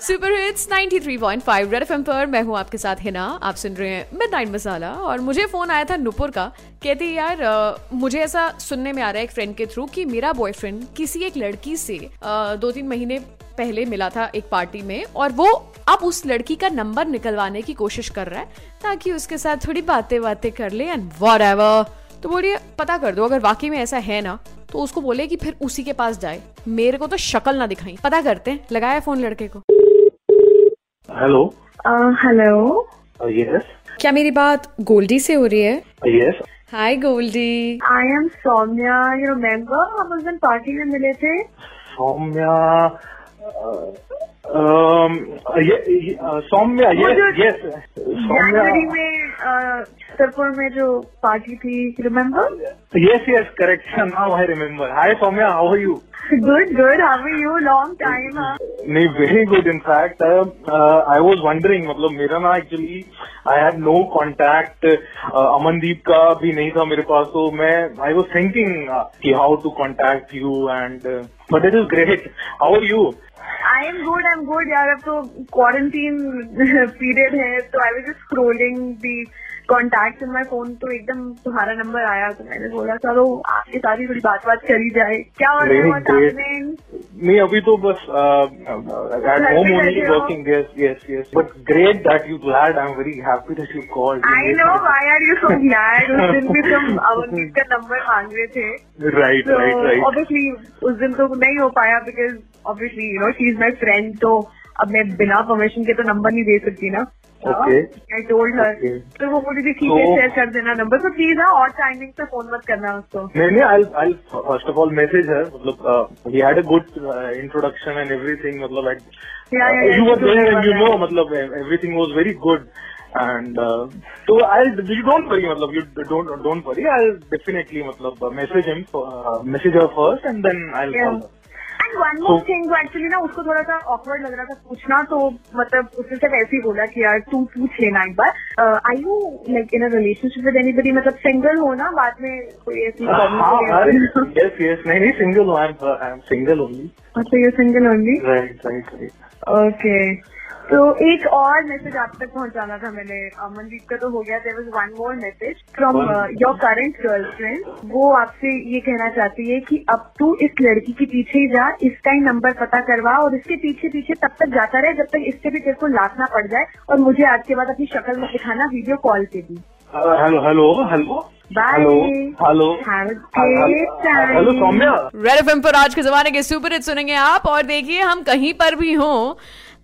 Super hits 93.5 red FM पर मैं हूँ आपके साथ हिना। आप सुन रहे हैं मिडनाइट मसाला और मुझे फ़ोन आया था नुपुर का। कहती यार अ, मुझे ऐसा सुनने में आ रहा है एक फ्रेंड के थ्रू कि मेरा बॉयफ्रेंड किसी एक लड़की से अ, दो तीन महीने पहले मिला था एक पार्टी में और वो अब उस लड़की का नंबर निकलवाने की कोशिश कर रहा है ताकि उसके साथ थोड़ी बातें बातें कर ले एंड वॉट तो बोलिए पता कर दो अगर वाकई में ऐसा है ना तो उसको बोले कि फिर उसी के पास जाए। मेरे को तो शक्ल ना दिखाई। पता करते हैं लगाया फ़ोन लड़के को। हेलो हेलो यस क्या मेरी बात गोल्डी से हो रही है? Yes hi Goldie I am Saumya you remember हम उस दिन पार्टी में मिले थे। सौम्या सौम्या यस जनवरी में छतरपुर में जो पार्टी थी remember yes yes correct now I remember hi Saumya how are you good good how are you long time नहीं very good in fact I was wondering मतलब मेरा ना actually I had no contact Amandeep का भी नहीं था मेरे पास तो मैं आई वाज थिंकिंग कि how to contact you and but it is great how are you I am good I am good यार अब तो क्वारंटीन पीरियड है तो I was just scrolling the contact in my phone तो एकदम तुम्हारा number आया तो मैंने बोला चलो आपके साथ ही थोड़ी बात बात करी जाए। क्या हो रहा है? नहीं अभी तो बस at home only working yes yes yes but great that you glad I am very happy that you called I know why are you so glad? उस दिन भी तुम अवनीत का नंबर मांग रहे थे। राइट राइट राइट ऑब्वियसली उस दिन तो नहीं हो पाया because obviously you know she is my friend तो अब मैं बिना परमिशन के तो नंबर नहीं दे सकती ना। आई टोल्ड हर तो वो मुझे भी ठीक है शेयर कर देना नंबर तो प्लीज़ ना हाँ, और टाइमिंग से फ़ोन मत करना उसको। नहीं I I first of all message है मतलब ही had a good introduction and everything मतलब you were doing and you know मतलब everything was very good and तो आई यू डोंट वरी मतलब you don't don't worry I definitely मतलब message him message her first and then I will call one more thing actually ना उसको थोड़ा सा awkward लग रहा था पूछना तो मतलब उसने सिर्फ़ ऐसे ही बोला कि यार तू पूछ लेना एक बार। I you like in a relationship with anybody मतलब सिंगल हो ना बाद में कोई ऐसी हाँ नहीं नहीं single हूँ uh, I'm single अच्छा you single only right right right okay तो एक और मैसेज आप तक पहुंचाना था मैंने अमनदीप का तो हो गया there was one more message from One. Your current girlfriend वो आपसे ये कहना चाहती है कि अब तू इस लड़की के पीछे ही जा इसका ही नंबर पता करवा और इसके पीछे पीछे तब तक जाता रहे जब तक इससे भी तेरे को लातना पड़ जाए और मुझे आज के बाद अपनी शक्ल में दिखाना वीडियो कॉल पे भी। Hello hello hello hello Bye. hello hello Have a Hello, great time. hello Saumya. Red FM पर आज के जमाने के सुपर हिट सुनेंगे आप और देखिए हम कहीं पर भी हों।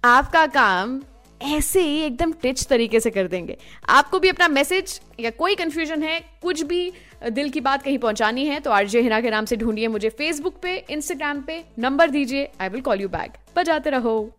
आपका काम ऐसे ही एकदम टिच तरीके से कर देंगे। आपको भी अपना मैसेज या कोई कंफ्यूजन है, कुछ भी दिल की बात कहीं पहुंचानी है तो आरजे हिना के नाम से ढूंढिए मुझे फेसबुक पे इंस्टाग्राम पे, नंबर दीजिए I will call you back बजाते रहो।